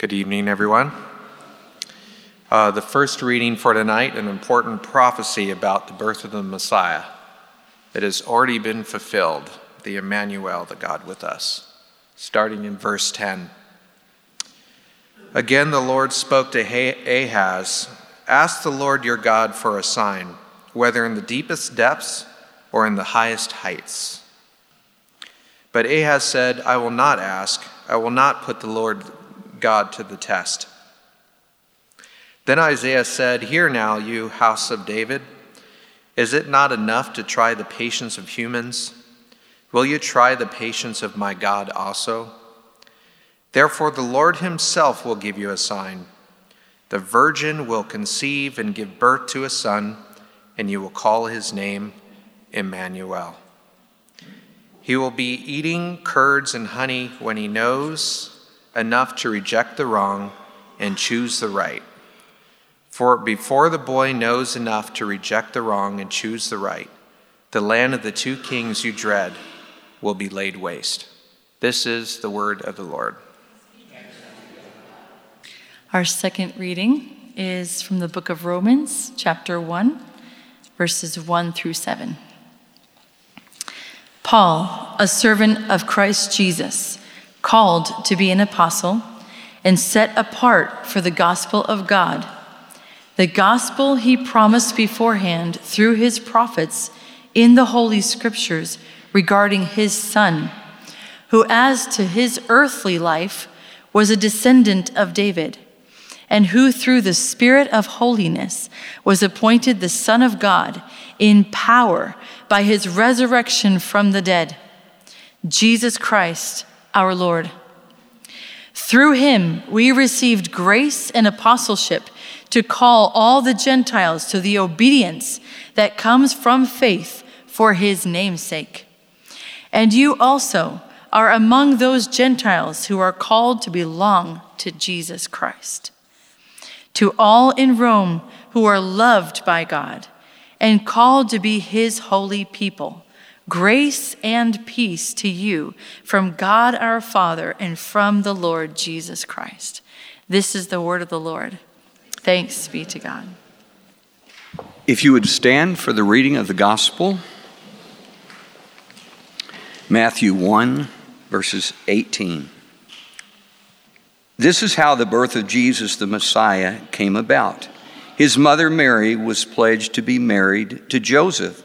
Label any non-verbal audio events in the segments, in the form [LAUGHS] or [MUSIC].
Good evening, everyone. Uh, the first reading for tonight, an important prophecy about the birth of the Messiah. It has already been fulfilled, the Emmanuel, the God with us. Starting in verse 10. Again, the Lord spoke to Ahaz Ask the Lord your God for a sign, whether in the deepest depths or in the highest heights. But Ahaz said, I will not ask, I will not put the Lord God to the test. Then Isaiah said, Hear now, you house of David. Is it not enough to try the patience of humans? Will you try the patience of my God also? Therefore, the Lord himself will give you a sign. The virgin will conceive and give birth to a son, and you will call his name Emmanuel. He will be eating curds and honey when he knows enough to reject the wrong and choose the right. For before the boy knows enough to reject the wrong and choose the right, the land of the two kings you dread will be laid waste. This is the word of the Lord. Our second reading is from the book of Romans, chapter 1, verses 1 through 7. Paul, a servant of Christ Jesus, called to be an apostle and set apart for the gospel of God, the gospel he promised beforehand through his prophets in the Holy Scriptures regarding his Son, who, as to his earthly life, was a descendant of David, and who, through the Spirit of holiness, was appointed the Son of God in power by his resurrection from the dead, Jesus Christ our Lord. Through him, we received grace and apostleship to call all the Gentiles to the obedience that comes from faith for his name's sake. And you also are among those Gentiles who are called to belong to Jesus Christ. To all in Rome who are loved by God and called to be his holy people, grace and peace to you from God our Father and from the Lord Jesus Christ. This is the word of the Lord. Thanks be to God. If you would stand for the reading of the gospel. Matthew 1, verses 18. This is how the birth of Jesus the Messiah came about. His mother Mary was pledged to be married to Joseph,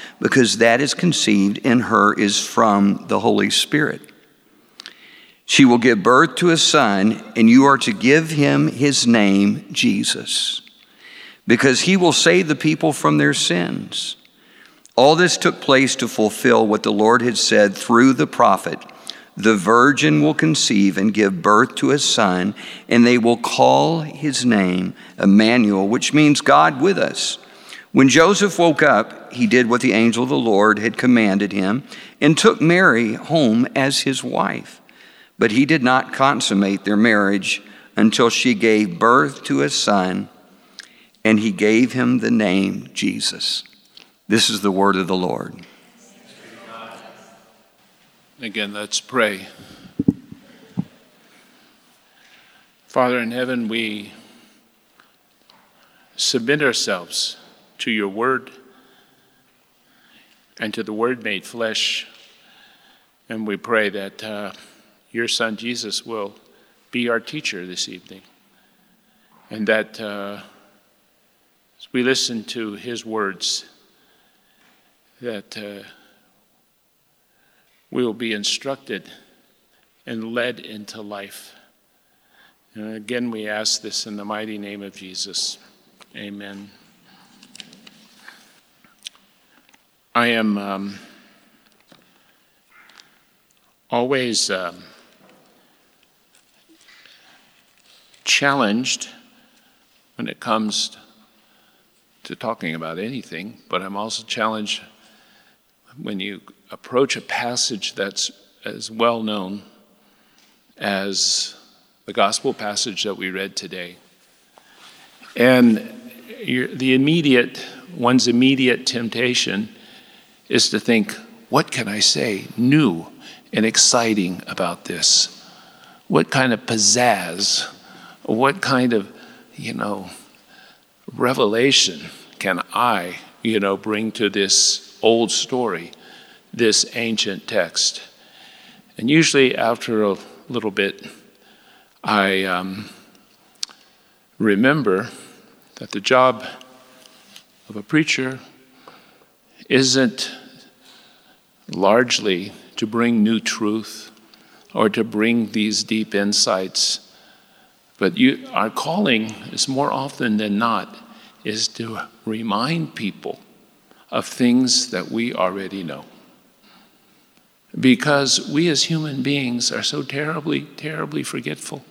because that is conceived in her is from the Holy Spirit. She will give birth to a son, and you are to give him his name, Jesus, because he will save the people from their sins. All this took place to fulfill what the Lord had said through the prophet The virgin will conceive and give birth to a son, and they will call his name Emmanuel, which means God with us. When Joseph woke up, he did what the angel of the Lord had commanded him and took Mary home as his wife. But he did not consummate their marriage until she gave birth to a son, and he gave him the name Jesus. This is the word of the Lord. Again, let's pray. Father in heaven, we submit ourselves to your word and to the word made flesh. And we pray that uh, your son Jesus will be our teacher this evening. And that uh, as we listen to his words, that uh, we will be instructed and led into life. And again, we ask this in the mighty name of Jesus. Amen. I am um, always um, challenged when it comes to talking about anything, but I'm also challenged when you approach a passage that's as well known as the gospel passage that we read today. And the immediate, one's immediate temptation is to think, what can I say new and exciting about this? What kind of pizzazz, what kind of, you know, revelation can I, you know, bring to this old story, this ancient text? And usually, after a little bit, I um, remember that the job of a preacher isn't largely to bring new truth or to bring these deep insights. But you, our calling is more often than not is to remind people of things that we already know. Because we as human beings are so terribly, terribly forgetful.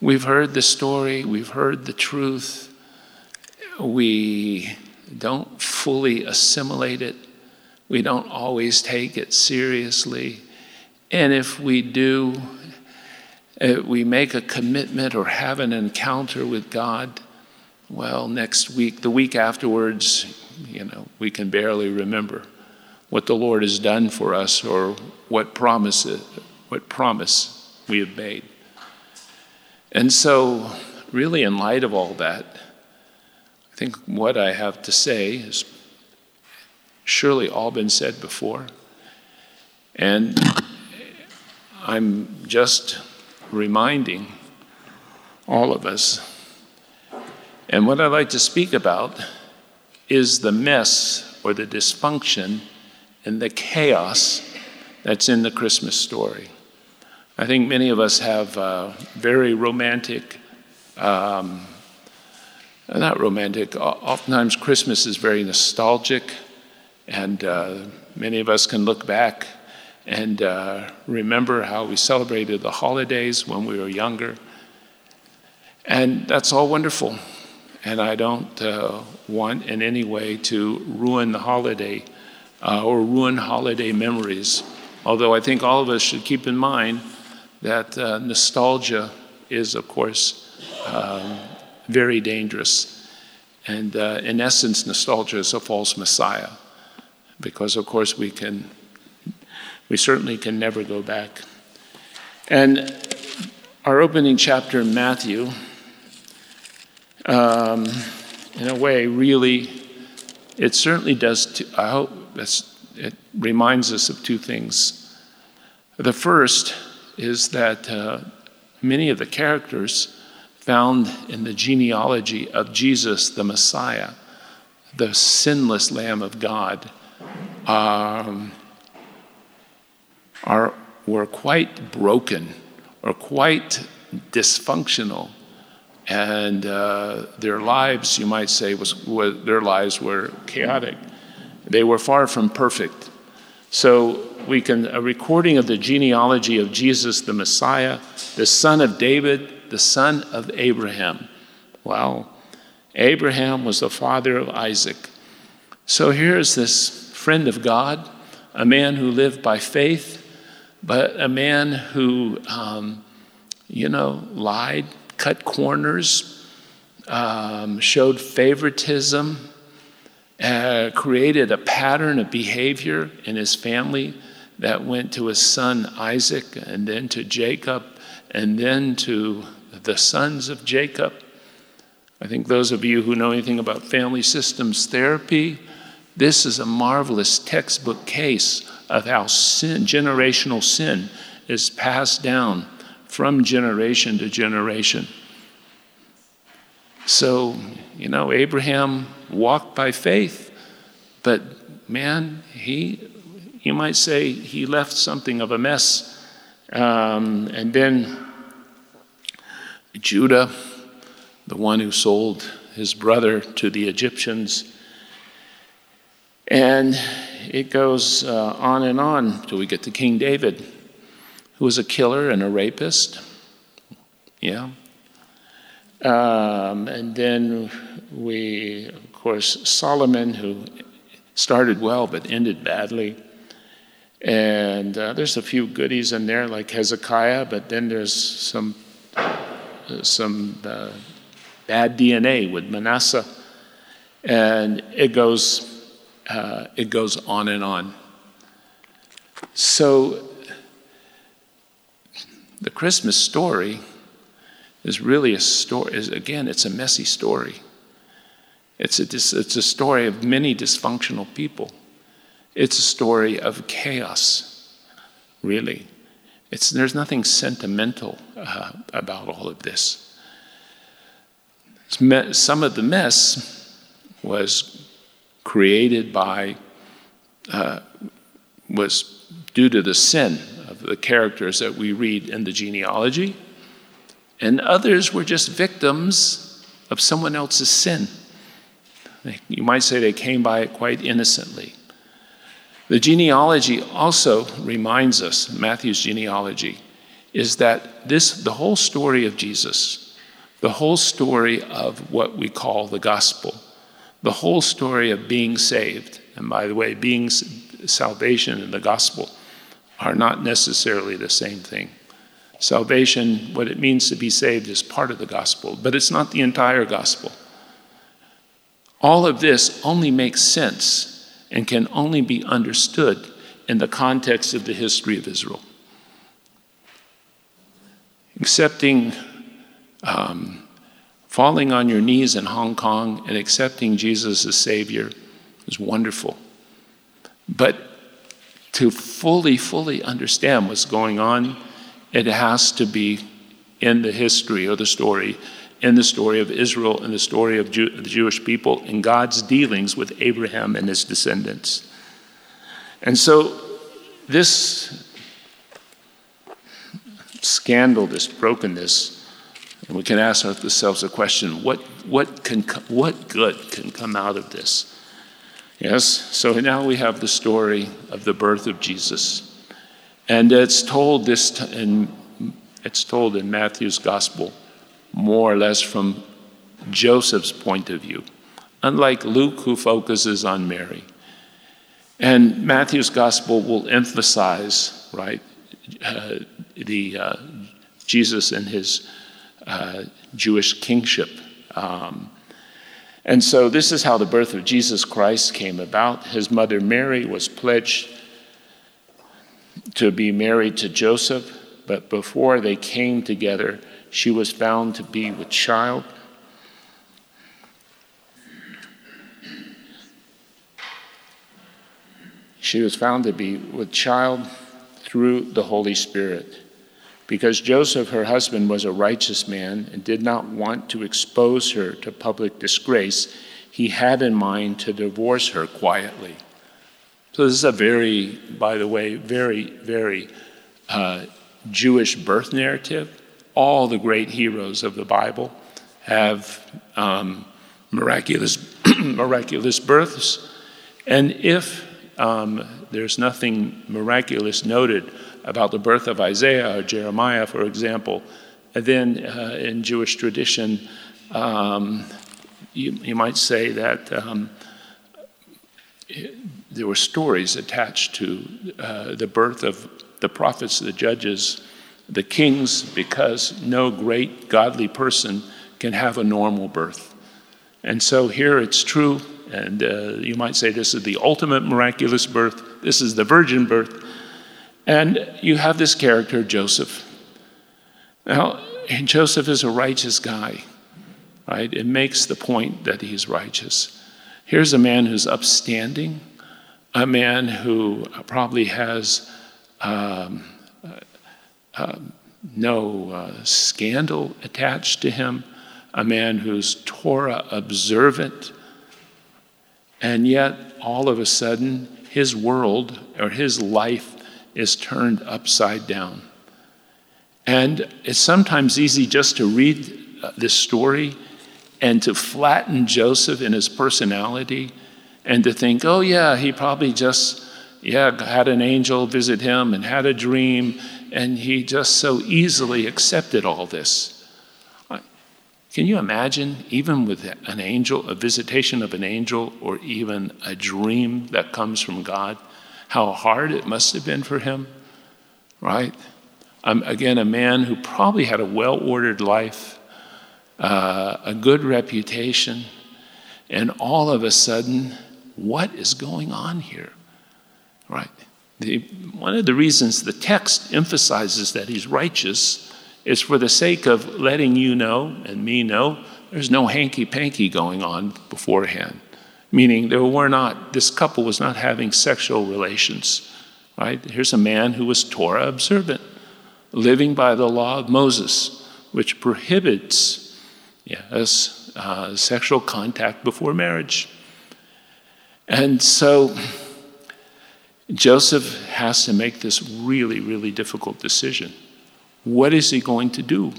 We've heard the story, we've heard the truth, we don't fully assimilate it, we don't always take it seriously. And if we do, if we make a commitment or have an encounter with God, well, next week, the week afterwards, you know, we can barely remember what the Lord has done for us or what promise, what promise we have made. And so, really, in light of all that, I think what I have to say has surely all been said before. And I'm just reminding all of us. And what I'd like to speak about is the mess or the dysfunction and the chaos that's in the Christmas story. I think many of us have uh, very romantic, um, not romantic, oftentimes Christmas is very nostalgic, and uh, many of us can look back and uh, remember how we celebrated the holidays when we were younger. And that's all wonderful. And I don't uh, want in any way to ruin the holiday uh, or ruin holiday memories. Although I think all of us should keep in mind that uh, nostalgia is, of course, um, very dangerous. And uh, in essence, nostalgia is a false messiah, because, of course, we can, we certainly can never go back. And our opening chapter in Matthew, um, in a way, really, it certainly does. T- I hope it reminds us of two things. The first is that uh, many of the characters found in the genealogy of Jesus, the Messiah, the sinless Lamb of God, um, are, were quite broken or quite dysfunctional. And uh, their lives, you might say, was, was, their lives were chaotic. They were far from perfect. So we can, a recording of the genealogy of Jesus, the Messiah, the son of David, the son of Abraham. Wow. Abraham was the father of Isaac. So here's this friend of God, a man who lived by faith, but a man who, um, you know, lied, cut corners, um, showed favoritism, uh, created a pattern of behavior in his family that went to his son Isaac and then to Jacob and then to the sons of Jacob. I think those of you who know anything about family systems therapy, this is a marvelous textbook case of how sin, generational sin, is passed down from generation to generation. So, you know, Abraham walked by faith, but man, he you might say he left something of a mess. Um, and then Judah, the one who sold his brother to the Egyptians. And it goes uh, on and on till we get to King David, who was a killer and a rapist. Yeah, Um, and then we, of course, Solomon, who started well but ended badly. And uh, there's a few goodies in there, like Hezekiah, but then there's some uh, some uh, bad DNA with Manasseh, and it goes uh, it goes on and on. So the Christmas story is really a story. Is, again, it's a messy story. It's a, it's a story of many dysfunctional people. It's a story of chaos, really. It's, there's nothing sentimental uh, about all of this. Some of the mess was created by, uh, was due to the sin of the characters that we read in the genealogy, and others were just victims of someone else's sin. You might say they came by it quite innocently. The genealogy also reminds us, Matthew's genealogy, is that this, the whole story of Jesus, the whole story of what we call the gospel, the whole story of being saved, and by the way, being salvation and the gospel are not necessarily the same thing. Salvation, what it means to be saved, is part of the gospel, but it's not the entire gospel. All of this only makes sense and can only be understood in the context of the history of Israel. Accepting, um, falling on your knees in Hong Kong and accepting Jesus as Savior is wonderful. But to fully, fully understand what's going on, it has to be in the history or the story in the story of Israel and the story of Jew, the Jewish people and God's dealings with Abraham and his descendants. And so, this scandal, this brokenness, and we can ask ourselves a question what, what, can, what good can come out of this? Yes, so now we have the story of the birth of Jesus. And it's told this in, it's told in Matthew's gospel more or less from Joseph's point of view, unlike Luke, who focuses on Mary. And Matthew's gospel will emphasize, right, uh, the uh, Jesus and his uh, Jewish kingship. Um, and so this is how the birth of Jesus Christ came about. His mother Mary was pledged to be married to Joseph, but before they came together, she was found to be with child. She was found to be with child through the Holy Spirit. Because Joseph, her husband, was a righteous man and did not want to expose her to public disgrace, he had in mind to divorce her quietly. So, this is a very, by the way, very, very uh, Jewish birth narrative all the great heroes of the Bible have um, miraculous, [CLEARS THROAT] miraculous births. And if um, there's nothing miraculous noted about the birth of Isaiah or Jeremiah, for example, then uh, in Jewish tradition, um, you, you, might say that um, there were stories attached to uh, the birth of the prophets, the judges, the kings because no great godly person can have a normal birth. And so here it's true, and uh, you might say this is the ultimate miraculous birth, this is the virgin birth. And you have this character, Joseph. Now, Joseph is a righteous guy, right? It makes the point that he's righteous. Here's a man who's upstanding, a man who probably has. Um, um, no uh, scandal attached to him, a man who's Torah observant, and yet all of a sudden his world or his life is turned upside down. And it's sometimes easy just to read uh, this story and to flatten Joseph in his personality and to think, oh, yeah, he probably just yeah, had an angel visit him and had a dream and he just so easily accepted all this. Can you imagine, even with an angel, a visitation of an angel, or even a dream that comes from God, how hard it must have been for him? Right? Um, again, a man who probably had a well ordered life, uh, a good reputation, and all of a sudden, what is going on here? Right? The, one of the reasons the text emphasizes that he's righteous is for the sake of letting you know and me know there's no hanky panky going on beforehand. Meaning there were not, this couple was not having sexual relations. Right? Here's a man who was Torah observant, living by the law of Moses, which prohibits yes, uh, sexual contact before marriage. And so Joseph has to make this really, really difficult decision. What is he going to do?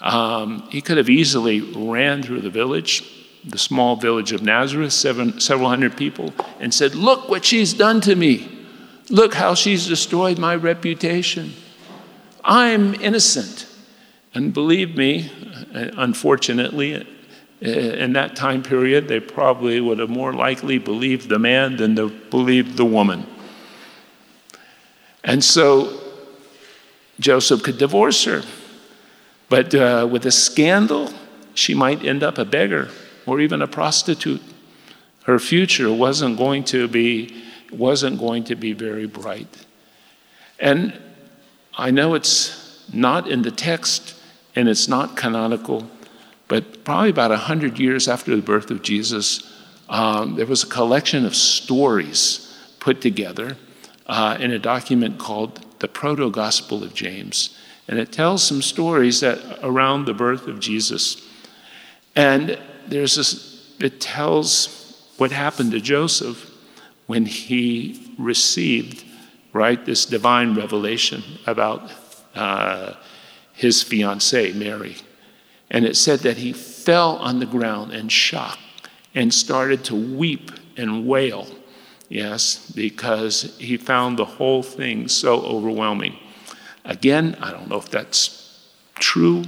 Um, he could have easily ran through the village, the small village of Nazareth, seven, several hundred people, and said, Look what she's done to me. Look how she's destroyed my reputation. I'm innocent. And believe me, uh, unfortunately, uh, in that time period, they probably would have more likely believed the man than they believed the woman. And so Joseph could divorce her. But uh, with a scandal, she might end up a beggar or even a prostitute. Her future wasn't going to be, wasn't going to be very bright. And I know it's not in the text and it's not canonical, but probably about 100 years after the birth of Jesus, um, there was a collection of stories put together uh, in a document called the Proto Gospel of James. And it tells some stories that around the birth of Jesus. And there's this, it tells what happened to Joseph when he received, right, this divine revelation about uh, his fiancee, Mary. And it said that he fell on the ground in shock and started to weep and wail. Yes, because he found the whole thing so overwhelming. Again, I don't know if that's true,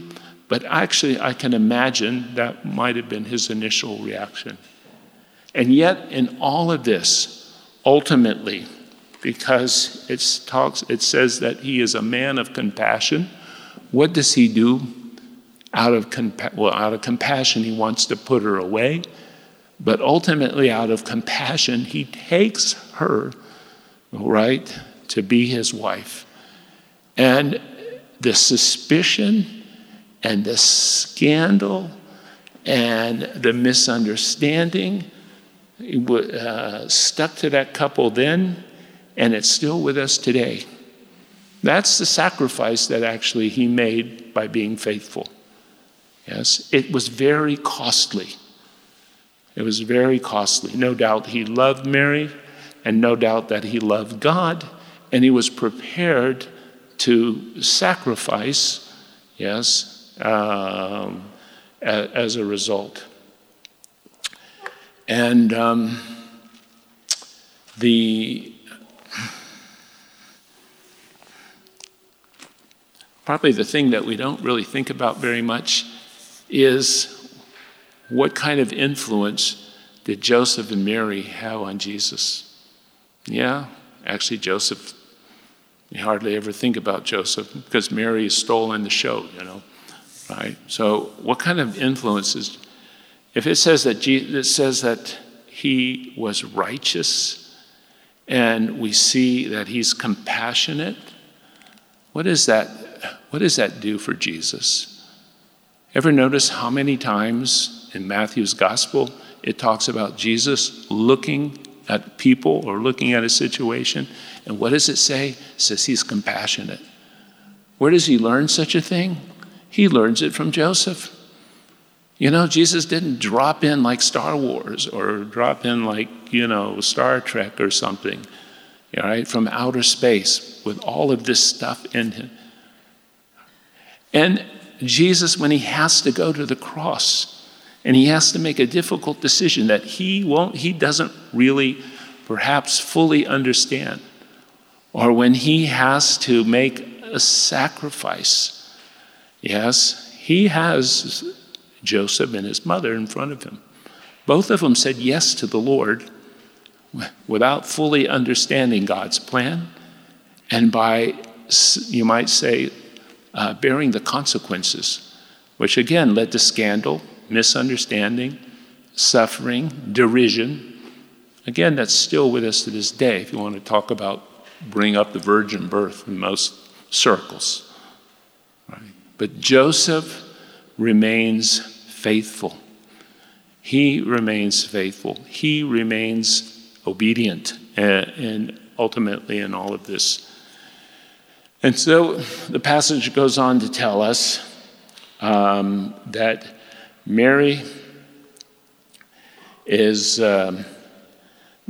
but actually, I can imagine that might have been his initial reaction. And yet, in all of this, ultimately, because it talks, it says that he is a man of compassion. What does he do? Out of, compa- well, out of compassion, he wants to put her away. But ultimately, out of compassion, he takes her, right, to be his wife. And the suspicion and the scandal and the misunderstanding uh, stuck to that couple then, and it's still with us today. That's the sacrifice that actually he made by being faithful. Yes, it was very costly. It was very costly. No doubt he loved Mary, and no doubt that he loved God, and he was prepared to sacrifice, yes, um, a, as a result. And um, the probably the thing that we don't really think about very much is what kind of influence did Joseph and Mary have on Jesus? Yeah, actually, Joseph, you hardly ever think about Joseph because Mary is stolen the show, you know, right? So, what kind of influences? If it says that Jesus, it says that he was righteous, and we see that he's compassionate, what is that? What does that do for Jesus? Ever notice how many times in Matthew's gospel, it talks about Jesus looking at people or looking at a situation. And what does it say? It says he's compassionate. Where does he learn such a thing? He learns it from Joseph. You know, Jesus didn't drop in like Star Wars or drop in like, you know, Star Trek or something, all right, from outer space with all of this stuff in him. And Jesus, when he has to go to the cross, and he has to make a difficult decision that he won't he doesn't really perhaps fully understand or when he has to make a sacrifice yes he has Joseph and his mother in front of him. Both of them said yes to the Lord without fully understanding God's plan and by, you might say, uh, bearing the consequences, which again led to scandal, misunderstanding, suffering, derision. Again, that's still with us to this day, if you want to talk about bring up the virgin birth in most circles. But Joseph remains faithful. He remains faithful. He remains obedient and, and ultimately in all of this. And so the passage goes on to tell us um, that Mary is um,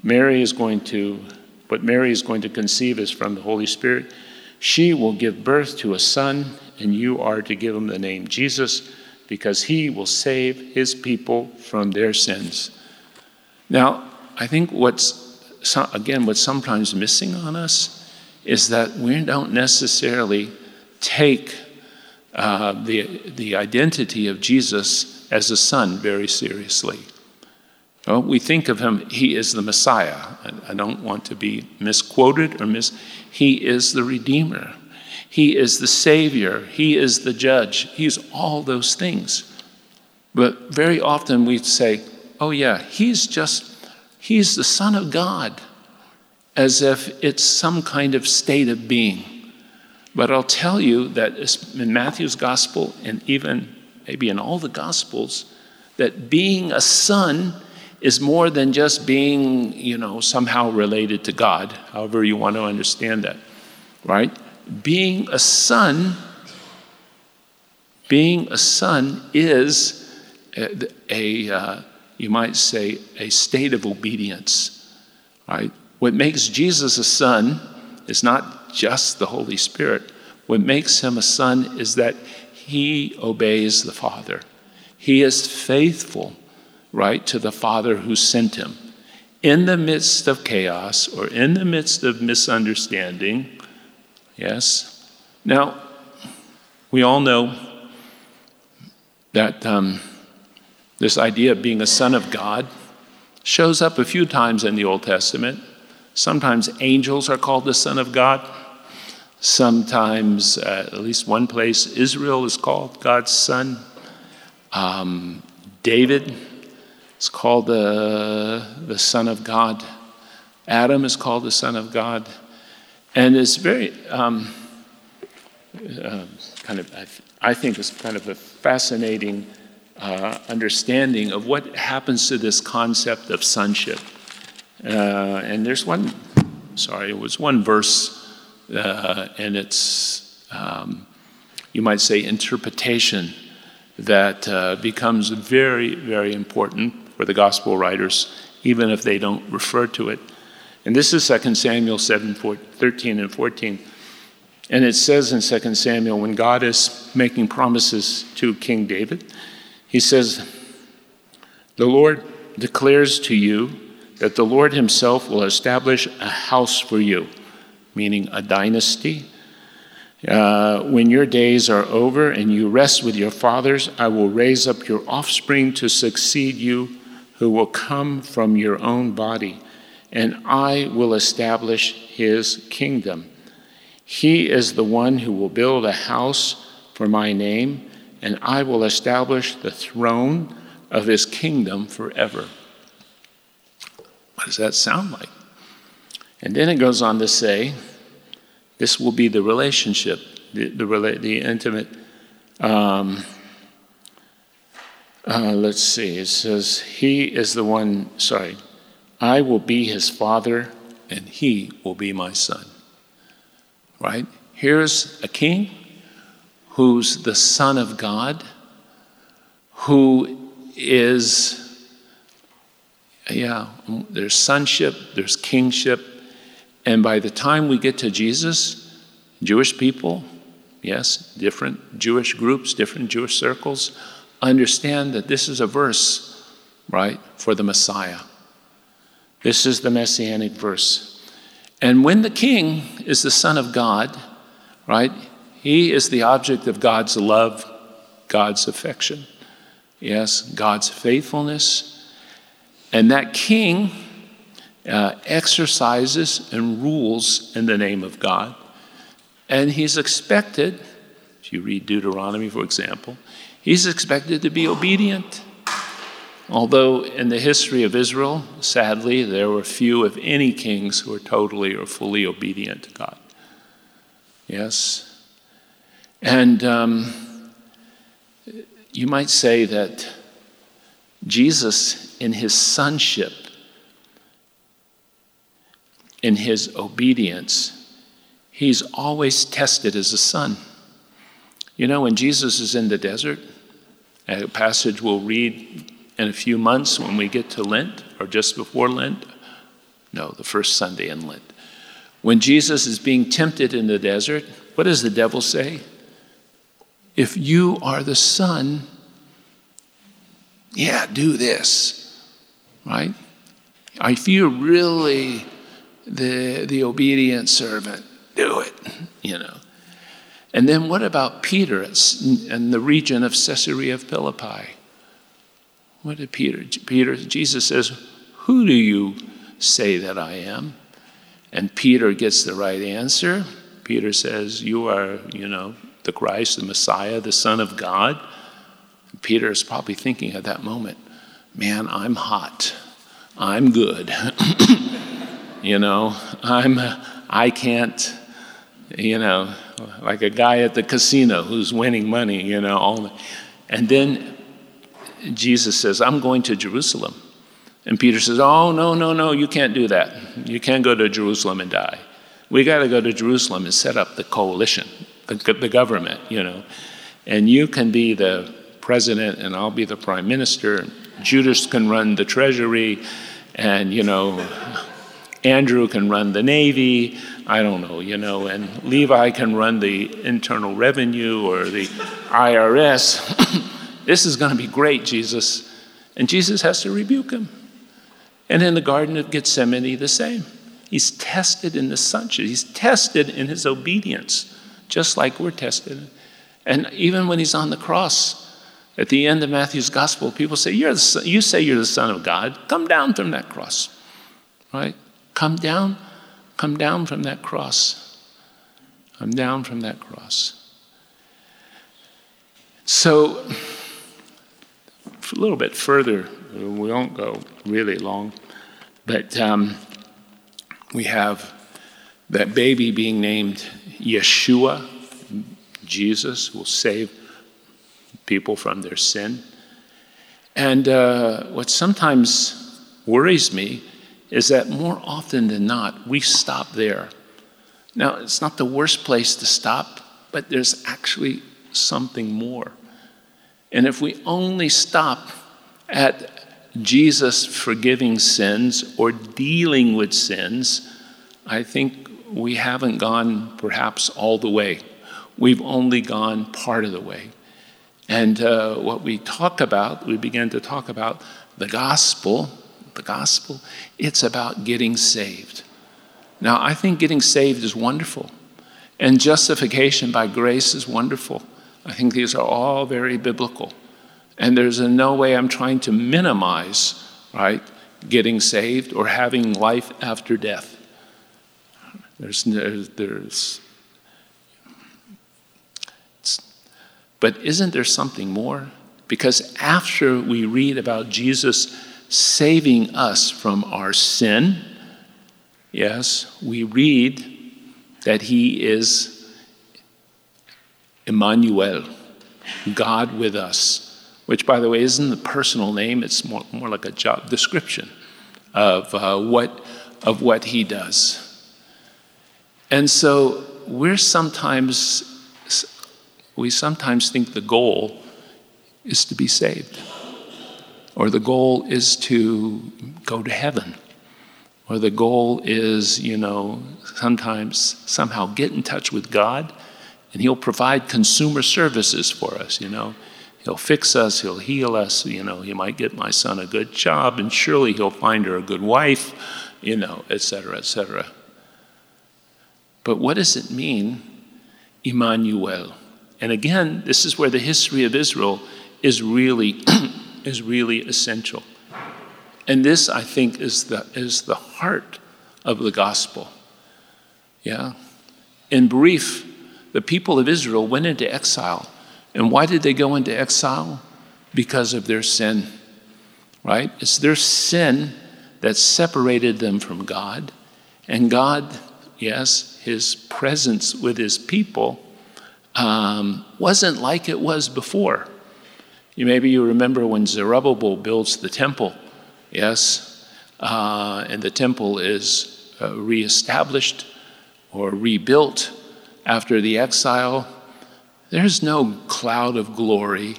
Mary is going to what Mary is going to conceive is from the Holy Spirit. She will give birth to a son, and you are to give him the name Jesus, because he will save his people from their sins. Now, I think what's again what's sometimes missing on us is that we don't necessarily take uh, the, the identity of Jesus as a son very seriously. Well, we think of him, he is the Messiah. I, I don't want to be misquoted or mis. He is the Redeemer. He is the Savior. He is the Judge. He's all those things. But very often we say, oh, yeah, he's just, he's the Son of God, as if it's some kind of state of being. But I'll tell you that in Matthew's gospel and even maybe in all the gospels, that being a son is more than just being, you know, somehow related to God, however you want to understand that, right? Being a son, being a son is a, a uh, you might say, a state of obedience, right? What makes Jesus a son is not just the Holy Spirit. What makes him a son is that he obeys the Father. He is faithful right, to the Father who sent him. In the midst of chaos or in the midst of misunderstanding, yes. Now, we all know that um, this idea of being a son of God shows up a few times in the Old Testament. Sometimes angels are called the son of God. Sometimes, uh, at least one place, Israel is called God's son. Um, David is called the, the Son of God. Adam is called the Son of God. And it's very um, uh, kind of, I, I, think, it's kind of a fascinating uh, understanding of what happens to this concept of sonship. Uh, and there's one, sorry, it was one verse, uh, and it's, um, you might say, interpretation that uh, becomes very, very important for the gospel writers, even if they don't refer to it. And this is 2 Samuel 7 13 and 14. And it says in 2 Samuel, when God is making promises to King David, he says, The Lord declares to you that the Lord himself will establish a house for you, meaning a dynasty. Uh, when your days are over and you rest with your fathers, I will raise up your offspring to succeed you who will come from your own body, and I will establish his kingdom. He is the one who will build a house for my name, and I will establish the throne of his kingdom forever. What does that sound like? And then it goes on to say, this will be the relationship, the, the, the intimate. Um, uh, let's see, it says, He is the one, sorry, I will be his father and he will be my son. Right? Here's a king who's the son of God, who is, yeah, there's sonship, there's kingship. And by the time we get to Jesus, Jewish people, yes, different Jewish groups, different Jewish circles, understand that this is a verse, right, for the Messiah. This is the messianic verse. And when the king is the Son of God, right, he is the object of God's love, God's affection, Yes, God's faithfulness. And that king uh, exercises and rules in the name of God. And he's expected, if you read Deuteronomy, for example, he's expected to be obedient. Although in the history of Israel, sadly, there were few, if any, kings who were totally or fully obedient to God. Yes. And um, you might say that Jesus, in his sonship, in his obedience, he's always tested as a son. You know, when Jesus is in the desert, a passage we'll read in a few months when we get to Lent or just before Lent. No, the first Sunday in Lent. When Jesus is being tempted in the desert, what does the devil say? If you are the Son, yeah, do this, right? If you're really the, the obedient servant, do it, you know. And then what about Peter in the region of Caesarea of Philippi? What did Peter? Peter, Jesus says, Who do you say that I am? And Peter gets the right answer. Peter says, You are, you know, the Christ, the Messiah, the Son of God. Peter is probably thinking at that moment, Man, I'm hot. I'm good. [LAUGHS] you know, I'm, I can't, you know, like a guy at the casino who's winning money, you know, all and then Jesus says, I'm going to Jerusalem. And Peter says, Oh, no, no, no, you can't do that. You can't go to Jerusalem and die. We got to go to Jerusalem and set up the coalition, the, the government, you know. And you can be the president, and I'll be the prime minister. Judas can run the treasury, and, you know, Andrew can run the navy. I don't know, you know, and Levi can run the internal revenue or the IRS. This is going to be great, Jesus. And Jesus has to rebuke him. And in the Garden of Gethsemane, the same. He's tested in the sonship, he's tested in his obedience, just like we're tested. And even when he's on the cross, at the end of Matthew's gospel, people say, you're the son, You say you're the Son of God. Come down from that cross. Right? Come down. Come down from that cross. Come down from that cross. So, a little bit further. We won't go really long, but um, we have that baby being named Yeshua. Jesus will save people from their sin. And uh, what sometimes worries me is that more often than not, we stop there. Now, it's not the worst place to stop, but there's actually something more. And if we only stop at Jesus forgiving sins or dealing with sins, I think we haven't gone perhaps all the way. We've only gone part of the way. And uh, what we talk about, we begin to talk about the gospel. The gospel, it's about getting saved. Now, I think getting saved is wonderful, and justification by grace is wonderful. I think these are all very biblical. And there's in no way I'm trying to minimize, right, getting saved or having life after death. There's, there's, there's but isn't there something more? Because after we read about Jesus saving us from our sin, yes, we read that he is Emmanuel, God with us which, by the way, isn't a personal name, it's more, more like a job description of, uh, what, of what he does. And so we're sometimes, we sometimes think the goal is to be saved, or the goal is to go to heaven, or the goal is, you know, sometimes somehow get in touch with God and He'll provide consumer services for us, you know. He'll fix us, he'll heal us, you know, he might get my son a good job, and surely he'll find her a good wife, you know, etc., etc. But what does it mean, Emmanuel? And again, this is where the history of Israel is really, [CLEARS THROAT] is really essential. And this, I think, is the, is the heart of the gospel. Yeah? In brief, the people of Israel went into exile. And why did they go into exile? Because of their sin, right? It's their sin that separated them from God. And God, yes, his presence with his people um, wasn't like it was before. You, maybe you remember when Zerubbabel builds the temple, yes, uh, and the temple is uh, reestablished or rebuilt after the exile. There's no cloud of glory.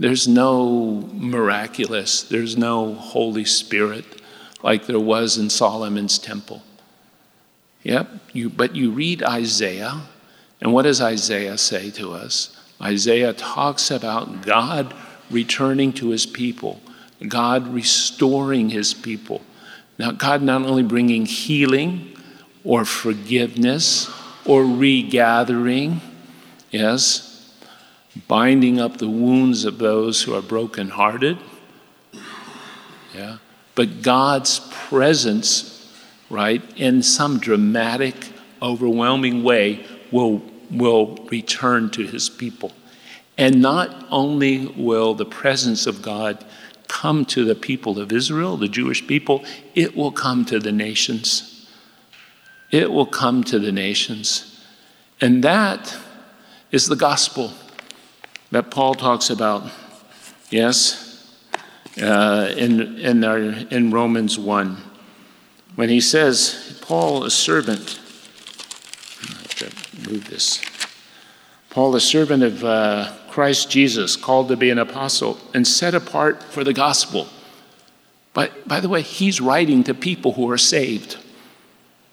There's no miraculous. There's no Holy Spirit like there was in Solomon's temple. Yep, you, but you read Isaiah, and what does Isaiah say to us? Isaiah talks about God returning to his people, God restoring his people. Now, God not only bringing healing or forgiveness or regathering, yes, binding up the wounds of those who are brokenhearted, yeah, but God's presence, right, in some dramatic, overwhelming way will, will return to his people. And not only will the presence of God come to the people of Israel, the Jewish people, it will come to the nations. It will come to the nations. And that is the gospel that Paul talks about. Yes, uh, in, in, our, in Romans 1. When he says, Paul, a servant, move this. Paul, a servant of uh, Christ Jesus, called to be an apostle and set apart for the gospel. But by the way, he's writing to people who are saved.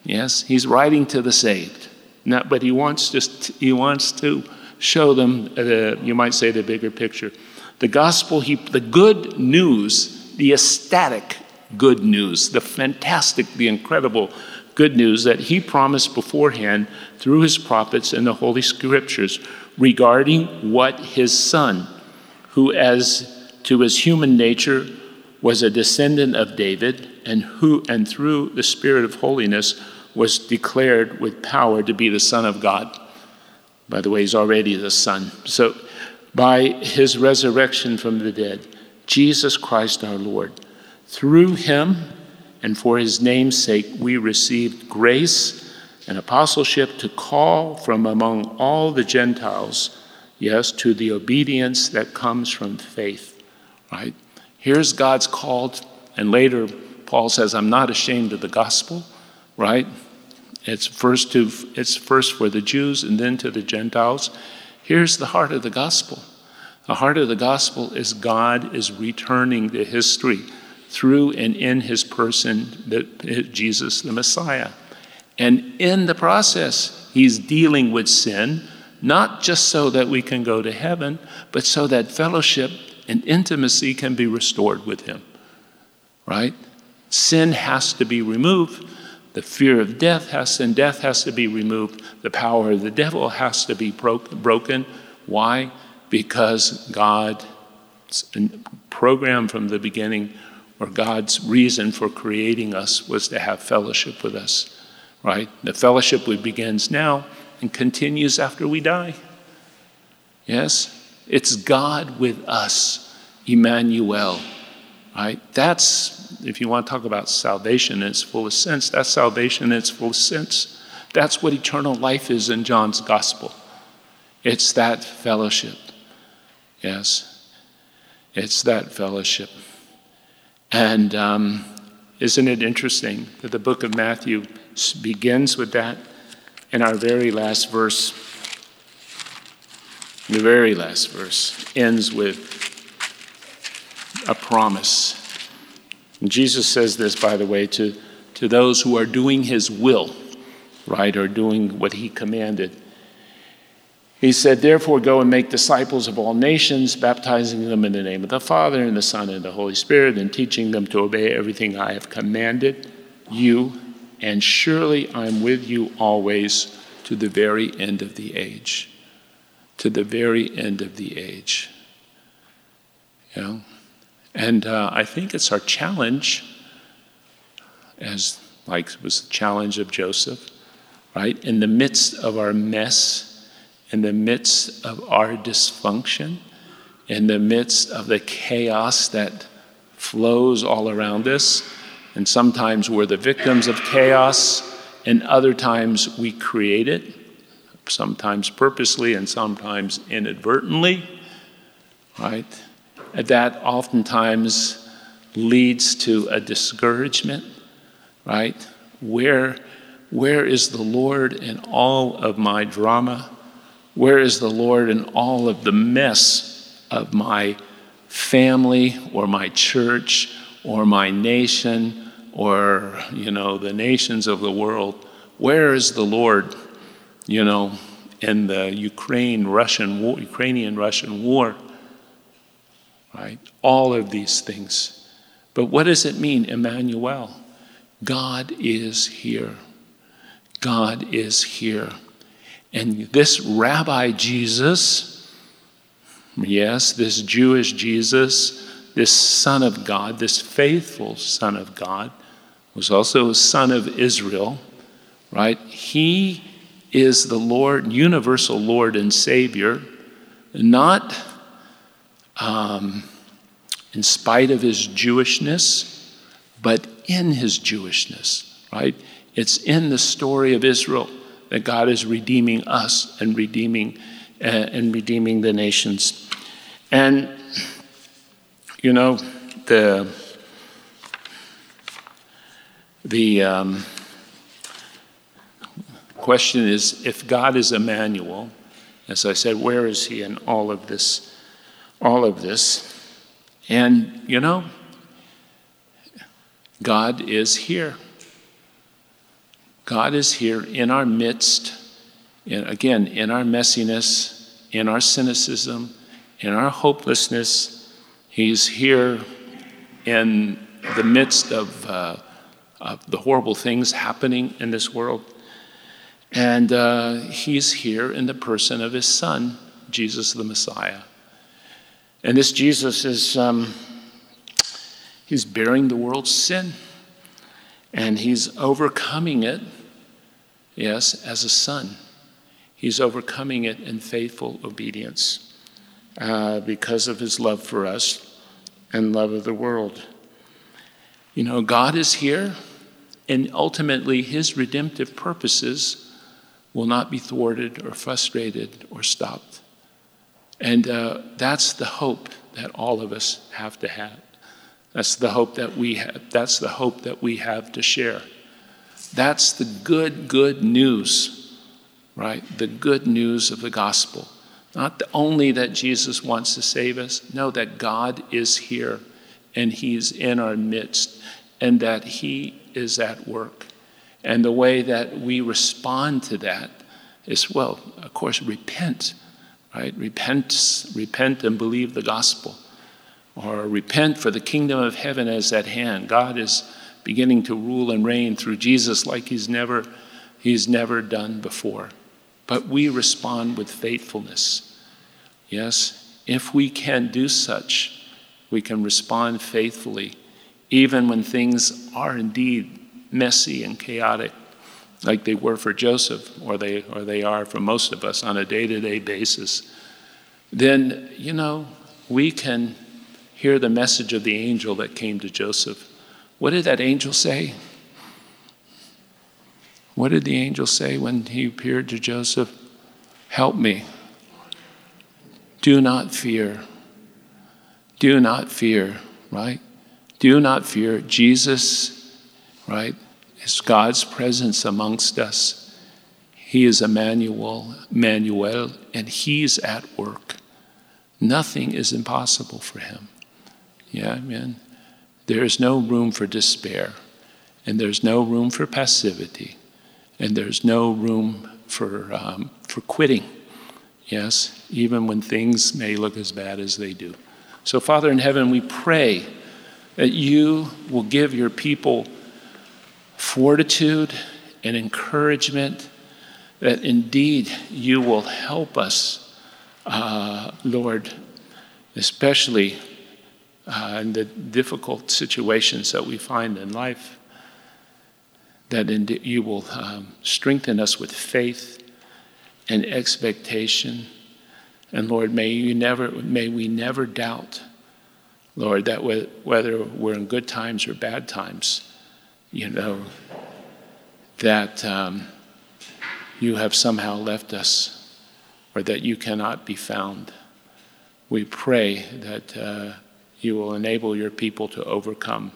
Yes, he's writing to the saved. Not, but he wants to, he wants to show them, the, you might say, the bigger picture. The gospel, he, the good news, the ecstatic good news, the fantastic, the incredible good news that he promised beforehand through his prophets and the Holy Scriptures regarding what his son, who as to his human nature was a descendant of David, and who and through the Spirit of holiness was declared with power to be the Son of God. By the way, he's already the Son. So, by his resurrection from the dead, Jesus Christ our Lord, through him and for his name's sake, we received grace and apostleship to call from among all the Gentiles, yes, to the obedience that comes from faith, right? Here's God's called, and later Paul says, I'm not ashamed of the gospel, right? It's first to it's first for the Jews and then to the Gentiles. Here's the heart of the gospel. The heart of the gospel is God is returning to history through and in his person, Jesus the Messiah. And in the process, he's dealing with sin, not just so that we can go to heaven, but so that fellowship and intimacy can be restored with him. Right? Sin has to be removed. The fear of death has and death has to be removed. The power of the devil has to be broken. Why? Because God's program from the beginning, or God's reason for creating us, was to have fellowship with us right? The fellowship begins now and continues after we die. Yes? It's God with us, Emmanuel, right? That's, if you want to talk about salvation in its fullest sense, that's salvation in its fullest sense. That's what eternal life is in John's gospel. It's that fellowship. Yes? It's that fellowship. And um, isn't it interesting that the book of Matthew begins with that, and our very last verse, the very last verse, ends with a promise. And Jesus says this, by the way, to, to those who are doing his will, right, or doing what he commanded. He said, Therefore, go and make disciples of all nations, baptizing them in the name of the Father, and the Son, and the Holy Spirit, and teaching them to obey everything I have commanded you and surely I'm with you always to the very end of the age. To the very end of the age. You know? And uh, I think it's our challenge, as like was the challenge of Joseph, right? In the midst of our mess, in the midst of our dysfunction, in the midst of the chaos that flows all around us, and sometimes we're the victims of chaos, and other times we create it, sometimes purposely and sometimes inadvertently, right? That oftentimes leads to a discouragement, right? Where, where is the Lord in all of my drama? Where is the Lord in all of the mess of my family or my church or my nation or, you know, the nations of the world? Where is the Lord, you know, in the Ukraine Russian war, Ukrainian Russian war? Right? All of these things. But what does it mean, Emmanuel? God is here. God is here. And this Rabbi Jesus, yes, this Jewish Jesus, this Son of God, this faithful Son of God, was also a son of Israel, right? He is the Lord, universal Lord and Savior, not um, in spite of his Jewishness, but in his Jewishness, right? It's in the story of Israel that God is redeeming us and redeeming uh, and redeeming the nations. And you know the the um, question is if God is Emmanuel, as I said, where is He in all of this? All of this, and you know, God is here. God is here in our midst, in, again, in our messiness, in our cynicism, in our hopelessness. He's here in the midst of, uh, of the horrible things happening in this world. And uh, He's here in the person of His Son, Jesus the Messiah. And this Jesus is, um, He's bearing the world's sin. And He's overcoming it Yes, as a son. He's overcoming it in faithful obedience uh, because of his love for us and love of the world. You know, God is here, and ultimately his redemptive purposes will not be thwarted or frustrated or stopped. And uh, that's the hope that all of us have to have. That's the hope that we have. That's the hope that we have to share. That's the good, good news, right? The good news of the gospel. Not only that Jesus wants to save us, no, that God is here and He's in our midst and that He is at work. And the way that we respond to that is, well, of course, repent, right? Repent, repent and believe the gospel. Or repent for the kingdom of heaven is at hand. God is beginning to rule and reign through Jesus like he's never, he's never done before. But we respond with faithfulness. Yes, if we can do such, we can respond faithfully, even when things are indeed messy and chaotic, like they were for Joseph, or they, or they are for most of us on a day to day basis. Then, you know, we can hear the message of the angel that came to Joseph what did that angel say? What did the angel say when he appeared to Joseph? Help me. Do not fear. Do not fear, right? Do not fear. Jesus, right, is God's presence amongst us. He is Emmanuel, Emmanuel, and He's at work. Nothing is impossible for Him. Yeah, amen. There is no room for despair, and there's no room for passivity, and there's no room for, um, for quitting. Yes, even when things may look as bad as they do. So, Father in heaven, we pray that you will give your people fortitude and encouragement, that indeed you will help us, uh, Lord, especially uh, and the difficult situations that we find in life, that indeed you will um, strengthen us with faith and expectation. And Lord, may you never, may we never doubt, Lord, that whether we're in good times or bad times, you know, that um, you have somehow left us or that you cannot be found. We pray that uh, you will enable your people to overcome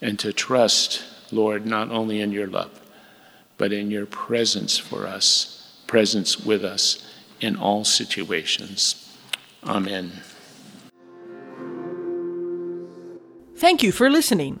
and to trust, Lord, not only in your love, but in your presence for us, presence with us in all situations. Amen. Thank you for listening.